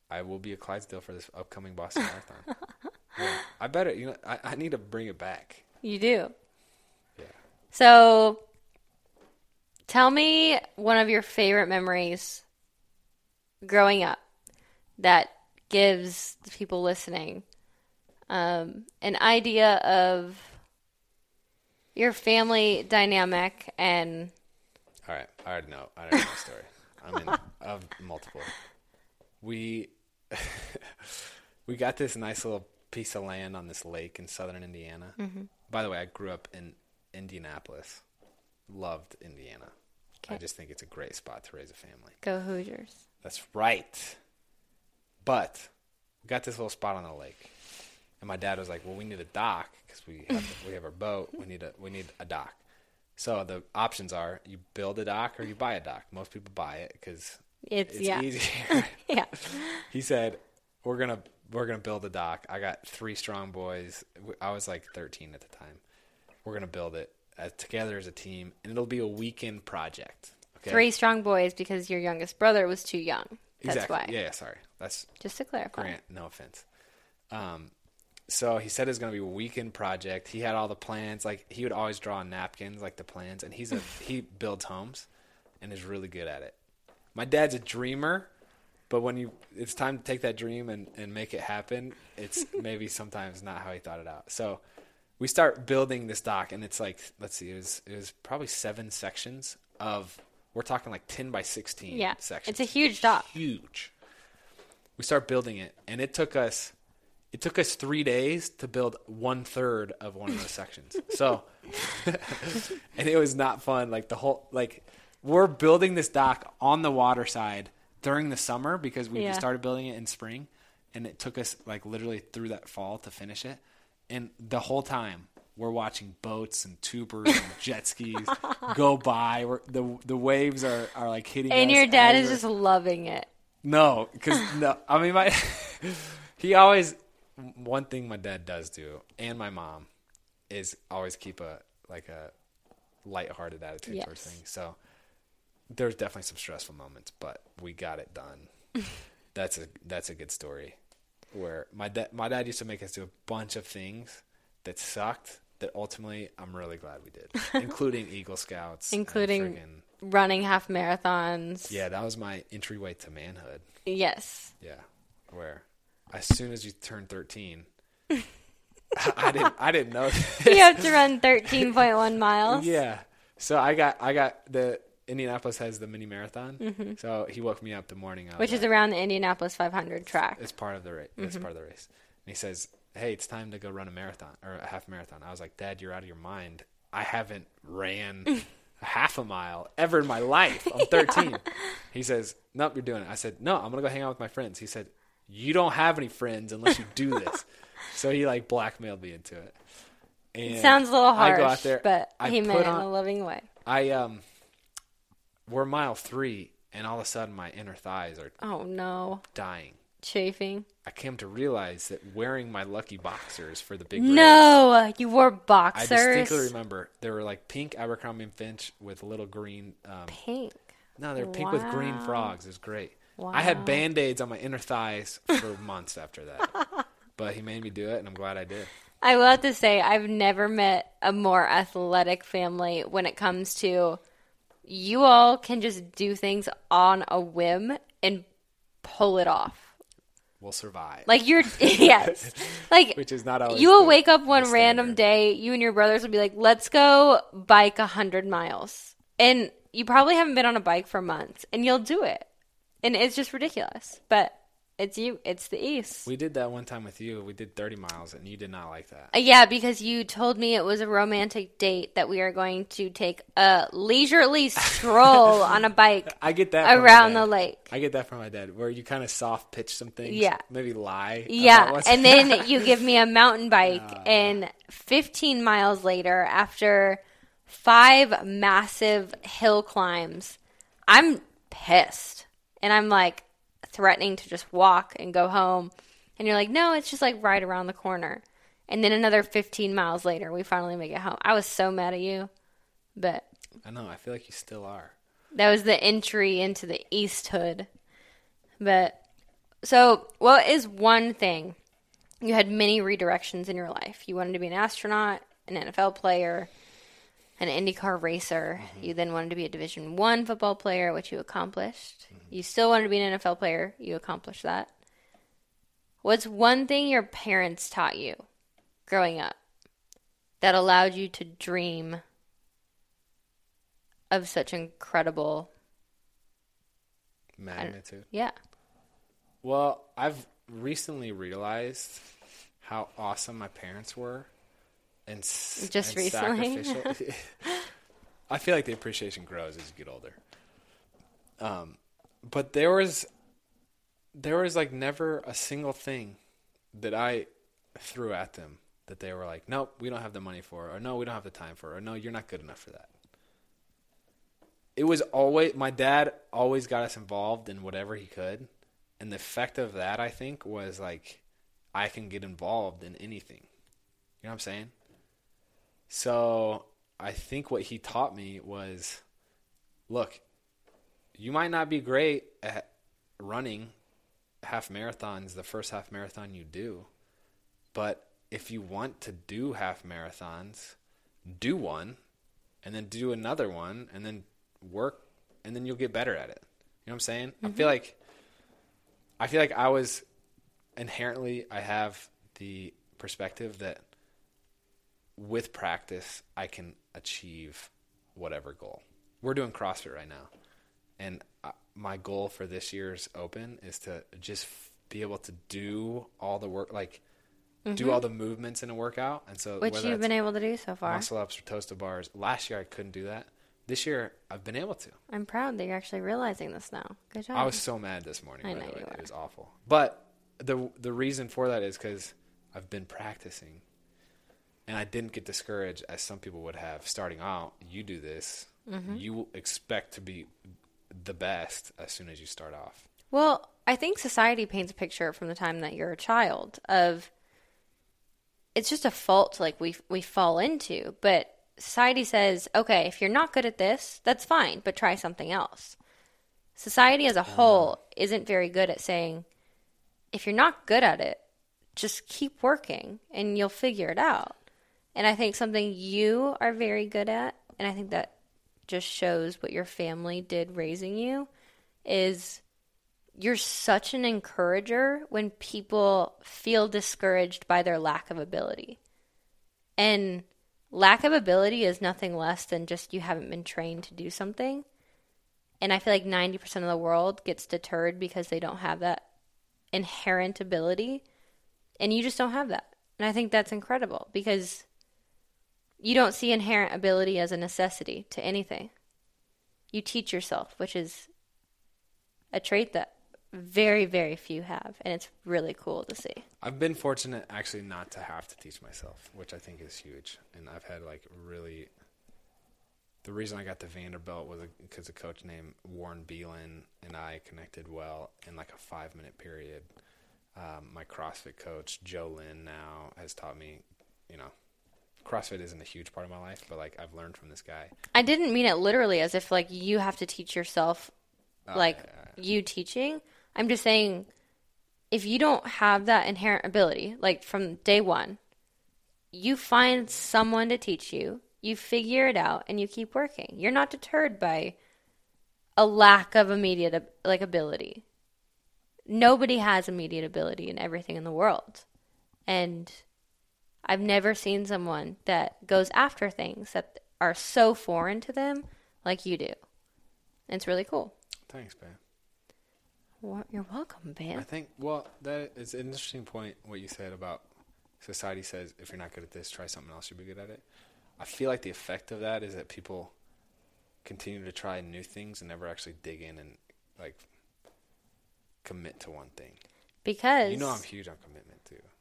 I will be a Clydesdale for this upcoming Boston Marathon. Yeah. I better. You know, I, I need to bring it back. You do. So tell me one of your favorite memories growing up that gives the people listening um, an idea of your family dynamic and All right, I already know. I already know the story. I mean, of multiple. We we got this nice little piece of land on this lake in southern Indiana. By the way, I grew up in Indianapolis. Loved Indiana. I just think it's a great spot to raise a family. go Hoosiers. That's right. But we got this little spot on the lake, and my dad was like, "Well, we need a dock because we have we have our boat. We need a we need a dock." So the options are you build a dock or you buy a dock. Most people buy it because It's, it's yeah. easier. Yeah. he said, "We're gonna we're gonna build a dock." I got three strong boys. I was like 13 at the time. We're gonna build it uh, together as a team, and it'll be a weekend project. Okay. Three strong boys because your youngest brother was too young. That's Exactly. why. Yeah, yeah. Sorry. That's Just to clarify. Grant, no offense. Um, so he said it's going to be a weekend project. He had all the plans. Like he would always draw on napkins, like the plans, and he's a he builds homes, and is really good at it. My dad's a dreamer, but when you it's time to take that dream and and make it happen, it's maybe sometimes not how he thought it out. So we start building this dock, and it's like let's see, it was it was probably seven sections of we're talking like ten by sixteen Yeah. sections It's a huge dock. huge. We start building it, and it took us it took us three days to build one third of one of those sections. So, and it was not fun. Like the whole like we're building this dock on the water side during the summer because we Yeah. started building it in spring, and it took us like literally through that fall to finish it. And the whole time we're watching boats and tubers and jet skis go by. We're, the the waves are, are like hitting. And your dad is just loving it. no, because no, I mean my he always one thing my dad does do, and my mom is always keep a like a lighthearted attitude towards things. So there's definitely some stressful moments, but we got it done. that's a that's a good story. Where my dad my dad used to make us do a bunch of things that sucked, that ultimately I'm really glad we did, including Eagle Scouts, Including- friggin- Running half marathons. yeah, that was my entryway to manhood. Yes. Yeah, where as soon as you turn 13, I didn't I didn't know. This. You have to run 13.1 miles. Yeah. So I got I got the Indianapolis has the mini marathon. So he woke me up the morning of Mm-hmm. Which is around the Indianapolis 500 track. it's part of the race. It's Mm-hmm. part of the race. And he says, "Hey, it's time to go run a marathon or a half marathon." I was like, "Dad, you're out of your mind. I haven't ran a half a mile ever in my life. I'm 13." He says, "Nope, you're doing it." I said, "No, I'm gonna go hang out with my friends." He said, "You don't have any friends unless you do this." so he like blackmailed me into it. And Sounds a little harsh, I go out there, but I he meant it in a loving way. I um, we're mile three, and all of a sudden my inner thighs are Oh no, dying. chafing. I came to realize that wearing my lucky boxers for the big race, No, you wore boxers. I distinctly remember they were like pink Abercrombie and Finch with little green. Um, Pink. no, they're pink with green frogs. It was great. I had band aids on my inner thighs for months after that, but he made me do it, and I'm glad I did. I will have to say, I've never met a more athletic family when it comes to you all can just do things on a whim and pull it off. We'll survive. Like you're, yes, like Which is not always you will the- wake up one random day, you and your brothers will be like, "Let's go bike a hundred miles," and you probably haven't been on a bike for months, and you'll do it, and it's just ridiculous. But it's you, it's the East. we did that one time with you. We did 30 miles, and you did not like that. Uh, Yeah, because you told me it was a romantic date that we are going to take a leisurely stroll on a bike I get that around the lake. I get that from my dad, where you kind of soft pitch some things. Yeah. Maybe lie. Yeah, and then you give me a mountain bike, and 15 miles later, after five massive hill climbs, I'm pissed. And I'm like threatening to just walk and go home. And you're like, no, it's just like right around the corner. And then another 15 miles later, we finally make it home. I was so mad at you, but I know. I feel like you still are. that was the entry into the East Hood. But so, what is one thing? You had many redirections in your life. You wanted to be an astronaut, an NFL player, an IndyCar racer. Mm-hmm. You then wanted to be a Division One football player, which you accomplished. Mm-hmm. You still wanted to be an NFL player. You accomplished that. What's one thing your parents taught you growing up that allowed you to dream of such incredible Magnitude. yeah Well, I've recently realized how awesome my parents were, and Just and recently? sacrificial. I feel like the appreciation grows as you get older. Um, but there was, there was like never a single thing that I threw at them that they were like, nope, we don't have the money for, or no, we don't have the time for, or no, you're not good enough for that. It was always my dad always got us involved in whatever he could, and the effect of that I think was like I can get involved in anything. You know what I'm saying? So I think what he taught me was look, you might not be great at running half marathons the first half marathon you do, but if you want to do half marathons, do one and then do another one and then work and then you'll get better at it. You know what I'm saying? I feel mm-hmm. like I feel like I was inherently I have the perspective that with practice I can achieve whatever goal. We're doing CrossFit right now. And my goal for this year's open is to just f- be able to do all the work like do all the movements in a workout and so Mm-hmm. which you've been able to do so far muscle ups or toes to bars. Last year I couldn't do that. This year I've been able to. i'm proud that you're actually realizing this now good job I was so mad this morning. I by know the way, you were. it was awful. But the the reason for that is because I've been practicing, and I didn't get discouraged as some people would have starting out. You do this, Mm-hmm. you expect to be the best as soon as you start off. Well, I think society paints a picture from the time that you're a child of it's just a fault like we we fall into, but society says, "Okay, if you're not good at this, that's fine, but try something else." Society as a whole isn't very good at saying if you're not good at it, just keep working and you'll figure it out. And I think something you are very good at, and I think that just shows what your family did raising you, is you're such an encourager when people feel discouraged by their lack of ability. And lack of ability is nothing less than just you haven't been trained to do something. And I feel like 90% of the world gets deterred because they don't have that inherent ability. And you just don't have that. And I think that's incredible because you don't see inherent ability as a necessity to anything. You teach yourself, which is a trait that very, very few have. And it's really cool to see. I've been fortunate actually not to have to teach myself, which I think is huge. And I've had like really. The reason I got to Vanderbilt was because a coach named Warren Beelan and I connected well in like a five minute period. Um, my CrossFit coach, Joe Lynn, now has taught me, you know, CrossFit isn't a huge part of my life, but like I've learned from this guy. I didn't mean it literally as if like you have to teach yourself, Oh, like you teaching. I'm just saying, if you don't have that inherent ability, like from day one, you find someone to teach you, you figure it out, and you keep working. You're not deterred by a lack of immediate like ability. Nobody has immediate ability in everything in the world, and I've never seen someone that goes after things that are so foreign to them like you do. It's really cool. Thanks, Ben. Well, you're welcome, Ben. I think well that is an interesting point what you said about society says if you're not good at this, try something else, you'll be good at it. I feel like the effect of that is that people continue to try new things and never actually dig in and like commit to one thing. Because You know I'm huge on commitment.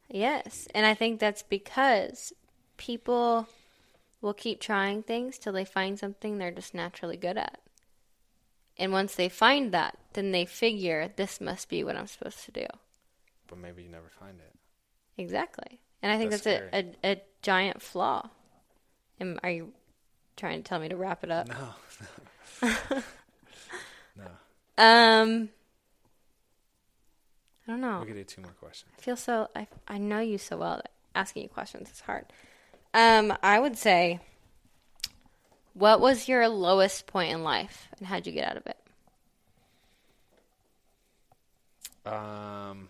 Yes, and I think that's because people will keep trying things till they find something they're just naturally good at. And once they find that, then they figure this must be what I'm supposed to do. But maybe you never find it. Exactly. And I think That's that's, a, a, a giant flaw. Am, are you trying to tell me to wrap it up? No. no. Um, I don't know. We could do two more questions. I feel so. I I know you so well. That asking you questions is hard. Um, I would say, what was your lowest point in life, and how'd you get out of it? Um,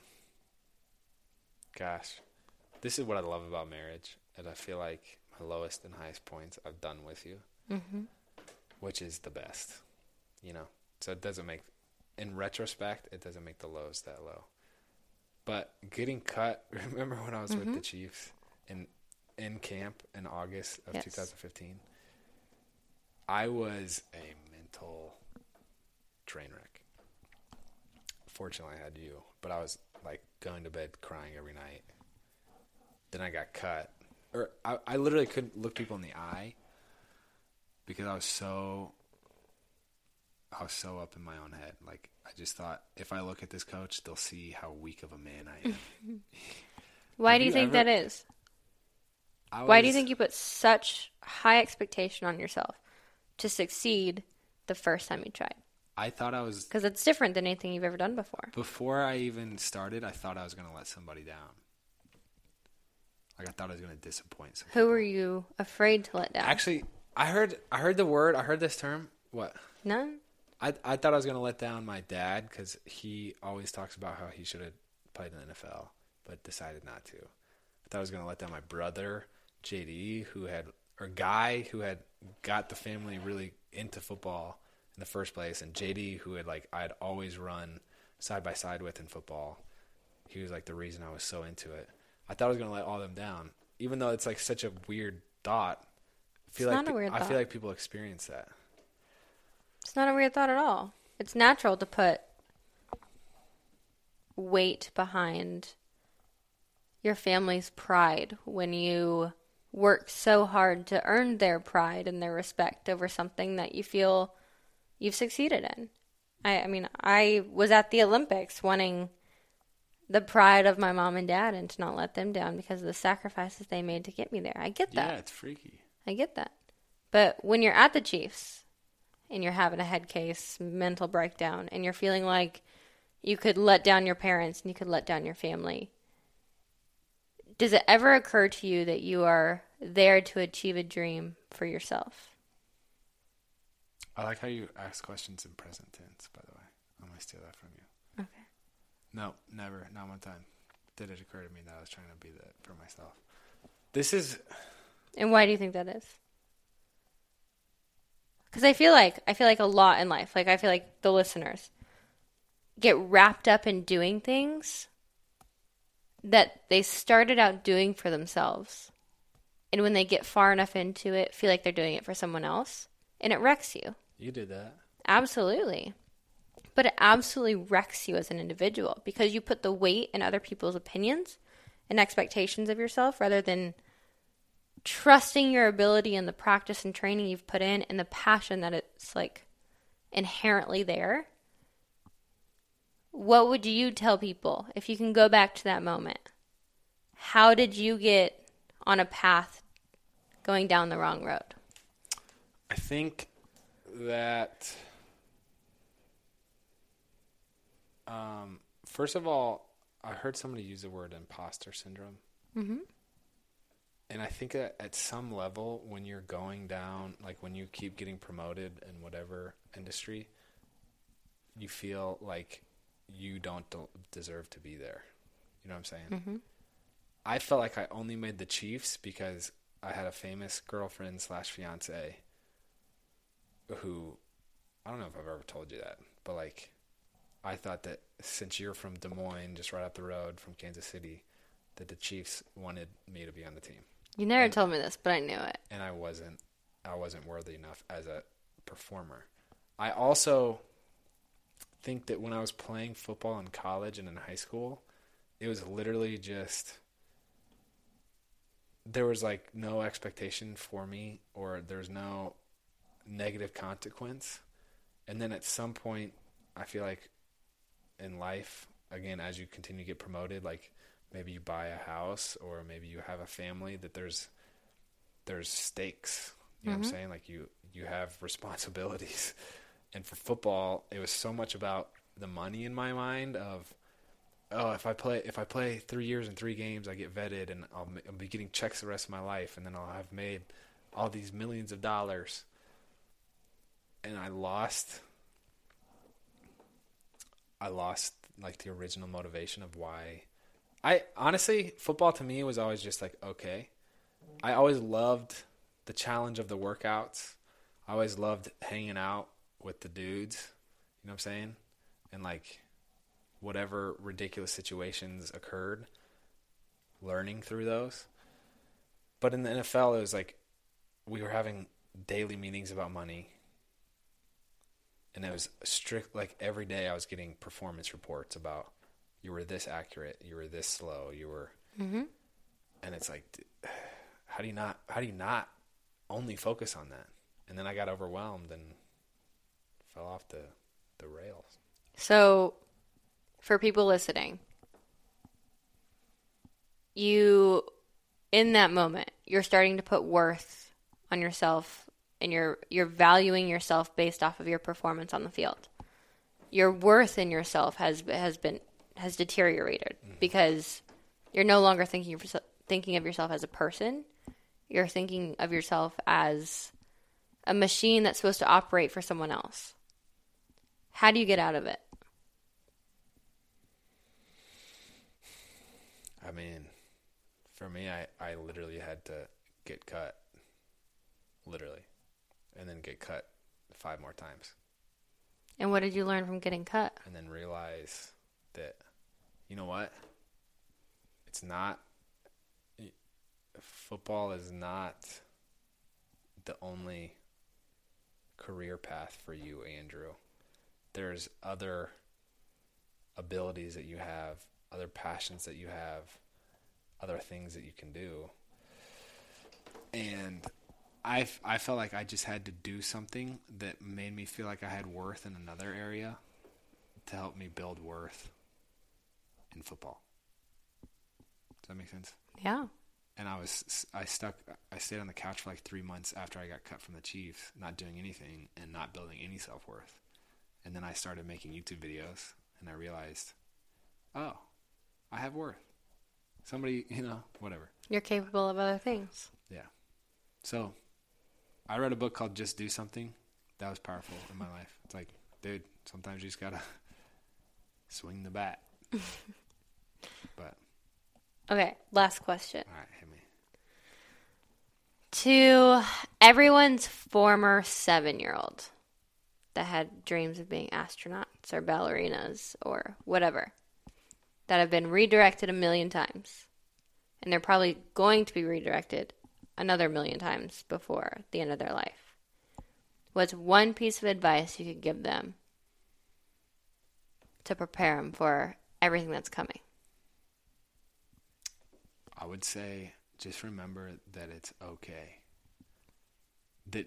gosh, this is what I love about marriage, and I feel like my lowest and highest points I've done with you, Mm-hmm. which is the best, you know. So it doesn't make, in retrospect, it doesn't make the lows that low. But getting cut, remember when I was with the mm-hmm. Chiefs in in camp in August of Yes. 2015? I was a mental train wreck. Fortunately, I had you, but I was like going to bed crying every night. Then I got cut, or I, I literally couldn't look people in the eye because I was so I was so up in my own head. Like I just thought if I look at this coach, they'll see how weak of a man I am. Why Have do you you think ever- that is? I Why do you think you put such high expectation on yourself to succeed the first time you tried? I thought I was Because it's different than anything you've ever done before. before I even started. I thought I was going to let somebody down. Like I thought I was going to disappoint. Who people. were you afraid to let down? Actually, I heard I heard the word. I heard this term. What? None. I I thought I was gonna let down my dad because he always talks about how he should have played in the NFL, but decided not to. I thought I was gonna let down my brother JD, who had or guy who had got the family really into football in the first place, and JD, who had like I'd always run side by side with in football. He was like the reason I was so into it. I thought I was gonna let all them down, even though it's like such a weird thought. I feel It's like not a weird I thought. feel like people experience that. It's not a weird thought at all. It's natural to put weight behind your family's pride when you work so hard to earn their pride and their respect over something that you feel you've succeeded in. I, I mean, I was at the Olympics wanting the pride of my mom and dad and to not let them down because of the sacrifices they made to get me there. I get that. Yeah, it's freaky. I get that. But when you're at the Chiefs and you're having a head case, mental breakdown, and you're feeling like you could let down your parents and you could let down your family, does it ever occur to you that you are there to achieve a dream for yourself? I like how you ask questions in present tense. By the way, I'm gonna steal that from you. Okay. No, never, not one time. Did it occur to me that I was trying to be that for myself? This is And why do you think that is? Because I feel like I feel like a lot in life. Like I feel like the listeners get wrapped up in doing things that they started out doing for themselves, and when they get far enough into it, feel like they're doing it for someone else, and it wrecks you. you did that. Absolutely. But it absolutely wrecks you as an individual because you put the weight in other people's opinions and expectations of yourself rather than trusting your ability and the practice and training you've put in and the passion that it's like inherently there. What would you tell people if you can go back to that moment? How did you get on a path going down the wrong road? I think that um, first of all, I heard somebody use the word imposter syndrome. Mhm. And I think that at some level, when you're going down, like when you keep getting promoted in whatever industry, you feel like you don't de- deserve to be there. You know what I'm saying? Mhm. I felt like I only made the Chiefs because I had a famous girlfriend slash fiance who I don't know if I've ever told you that, but like I thought that since you're from Des Moines, just right up the road from Kansas City, that the Chiefs wanted me to be on the team, You never told me this, but I knew it. and I wasn't. I wasn't worthy enough as a performer. I also think that when I was playing football in college and in high school, it was literally just there was like no expectation for me or there's no negative consequence. And then at some point, I feel like in life, again, as you continue to get promoted, like maybe you buy a house or maybe you have a family, that there's there's stakes. You know what I'm mm-hmm. saying? Like you you have responsibilities. And for football, it was so much about the money in my mind of oh, if I play if I play three years and three games, I get vetted, and I'll, I'll be getting checks the rest of my life, and then I'll have made all these millions of dollars. And I lost. I lost like the original motivation of why. I honestly, football to me was always just like okay. I always loved the challenge of the workouts. I always loved hanging out with the dudes. You know what I'm saying? And like whatever ridiculous situations occurred, learning through those. But in the NFL, it was like we were having daily meetings about money. And it was strict, like every day I was getting performance reports about you were this accurate, you were this slow, you were. Mm-hmm. And it's like, how do you not, how do you not only focus on that? And then I got overwhelmed and fell off the, the rails. So, for people listening, you, in that moment, you're starting to put worth on yourself and you're, you're valuing yourself based off of your performance on the field. Your worth in yourself has, has been, has deteriorated because you're no longer thinking of, yourself- thinking of yourself as a person. You're thinking of yourself as a machine that's supposed to operate for someone else. How do you get out of it? I mean, for me, I, I literally had to get cut. Literally. And then get cut five more times. And what did you learn from getting cut? And then realize that, you know what? It's not, football is not the only career path for you, Andrew. There's other abilities that you have, other passions that you have, other things that you can do. And I, I felt like I just had to do something that made me feel like I had worth in another area to help me build worth in football. Does that make sense? Yeah. and I was I stuck I stayed on the couch for like three months after I got cut from the Chiefs, not doing anything and not building any self worth. And then I started making YouTube videos, and I realized, oh, I have worth. Somebody, you know, whatever. You're capable of other things. yeah. So, I read a book called Just Do Something. That was powerful in my life. It's like, dude, sometimes you just gotta swing the bat. but Okay, last question. all right, hit me. To everyone's former seven year old that had dreams of being astronauts or ballerinas or whatever, that have been redirected a million times, and they're probably going to be redirected another million times before the end of their life. What's one piece of advice you could give them to prepare them for everything that's coming? I would say just remember that it's okay. That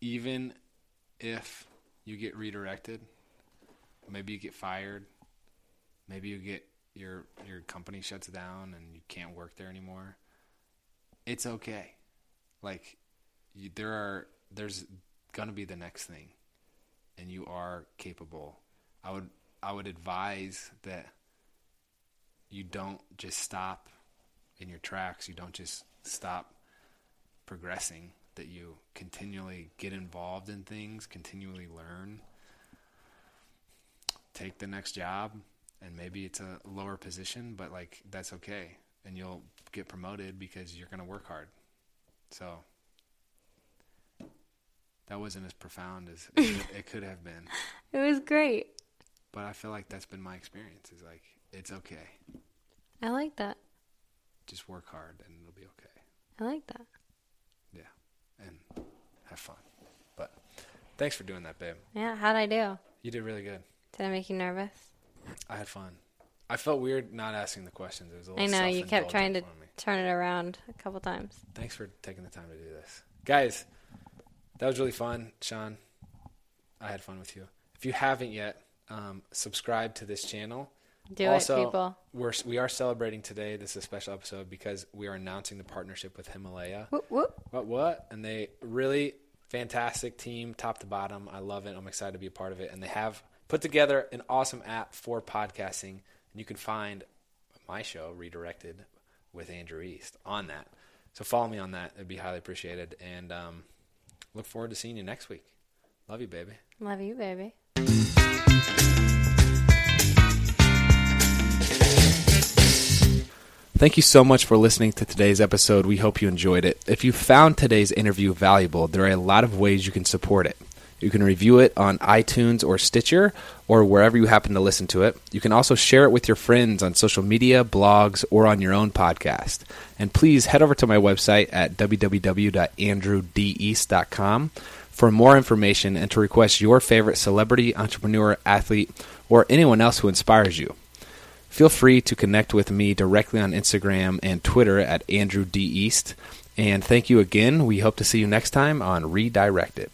even if you get redirected, maybe you get fired, maybe you get your your company shuts down and you can't work there anymore. It's okay. Like you, there are there's going to be the next thing and you are capable. I would I would advise that you don't just stop in your tracks. You don't just stop progressing, that you continually get involved in things, continually learn, take the next job, and maybe it's a lower position, but like that's okay. And you'll get promoted because you're going to work hard. So that wasn't as profound as it could, it could have been. It was great. But I feel like that's been my experience. Is like it's okay. I like that. Just work hard and it'll be okay. I like that. Yeah, and have fun. But thanks for doing that, babe. Yeah, how'd I do? You did really good. Did I make you nervous? I had fun. I felt weird not asking the questions. It was a little I know you kept trying to self-indulgent for me. turn it around a couple times. Thanks for taking the time to do this, guys. That was really fun, Shawn. I had fun with you. If you haven't yet, um, subscribe to this channel. Do also, it, people. We're we are celebrating today. This is a special episode because we are announcing the partnership with Himalaya. Whoop, whoop. What what? And they really fantastic team, top to bottom. I love it. I'm excited to be a part of it. And they have put together an awesome app for podcasting. And you can find my show redirected with Andrew East on that. So follow me on that. It'd be highly appreciated. And um, look forward to seeing you next week. Love you, baby. Love you, baby. Thank you so much for listening to today's episode. We hope you enjoyed it. If you found today's interview valuable, there are a lot of ways you can support it. You can review it on iTunes or Stitcher or wherever you happen to listen to it. You can also share it with your friends on social media, blogs, or on your own podcast. And please head over to my website at www.andrewdeast.com for more information and to request your favorite celebrity, entrepreneur, athlete, or anyone else who inspires you. Feel free to connect with me directly on Instagram and Twitter at Andrew D. East. And thank you again. We hope to see you next time on Redirected.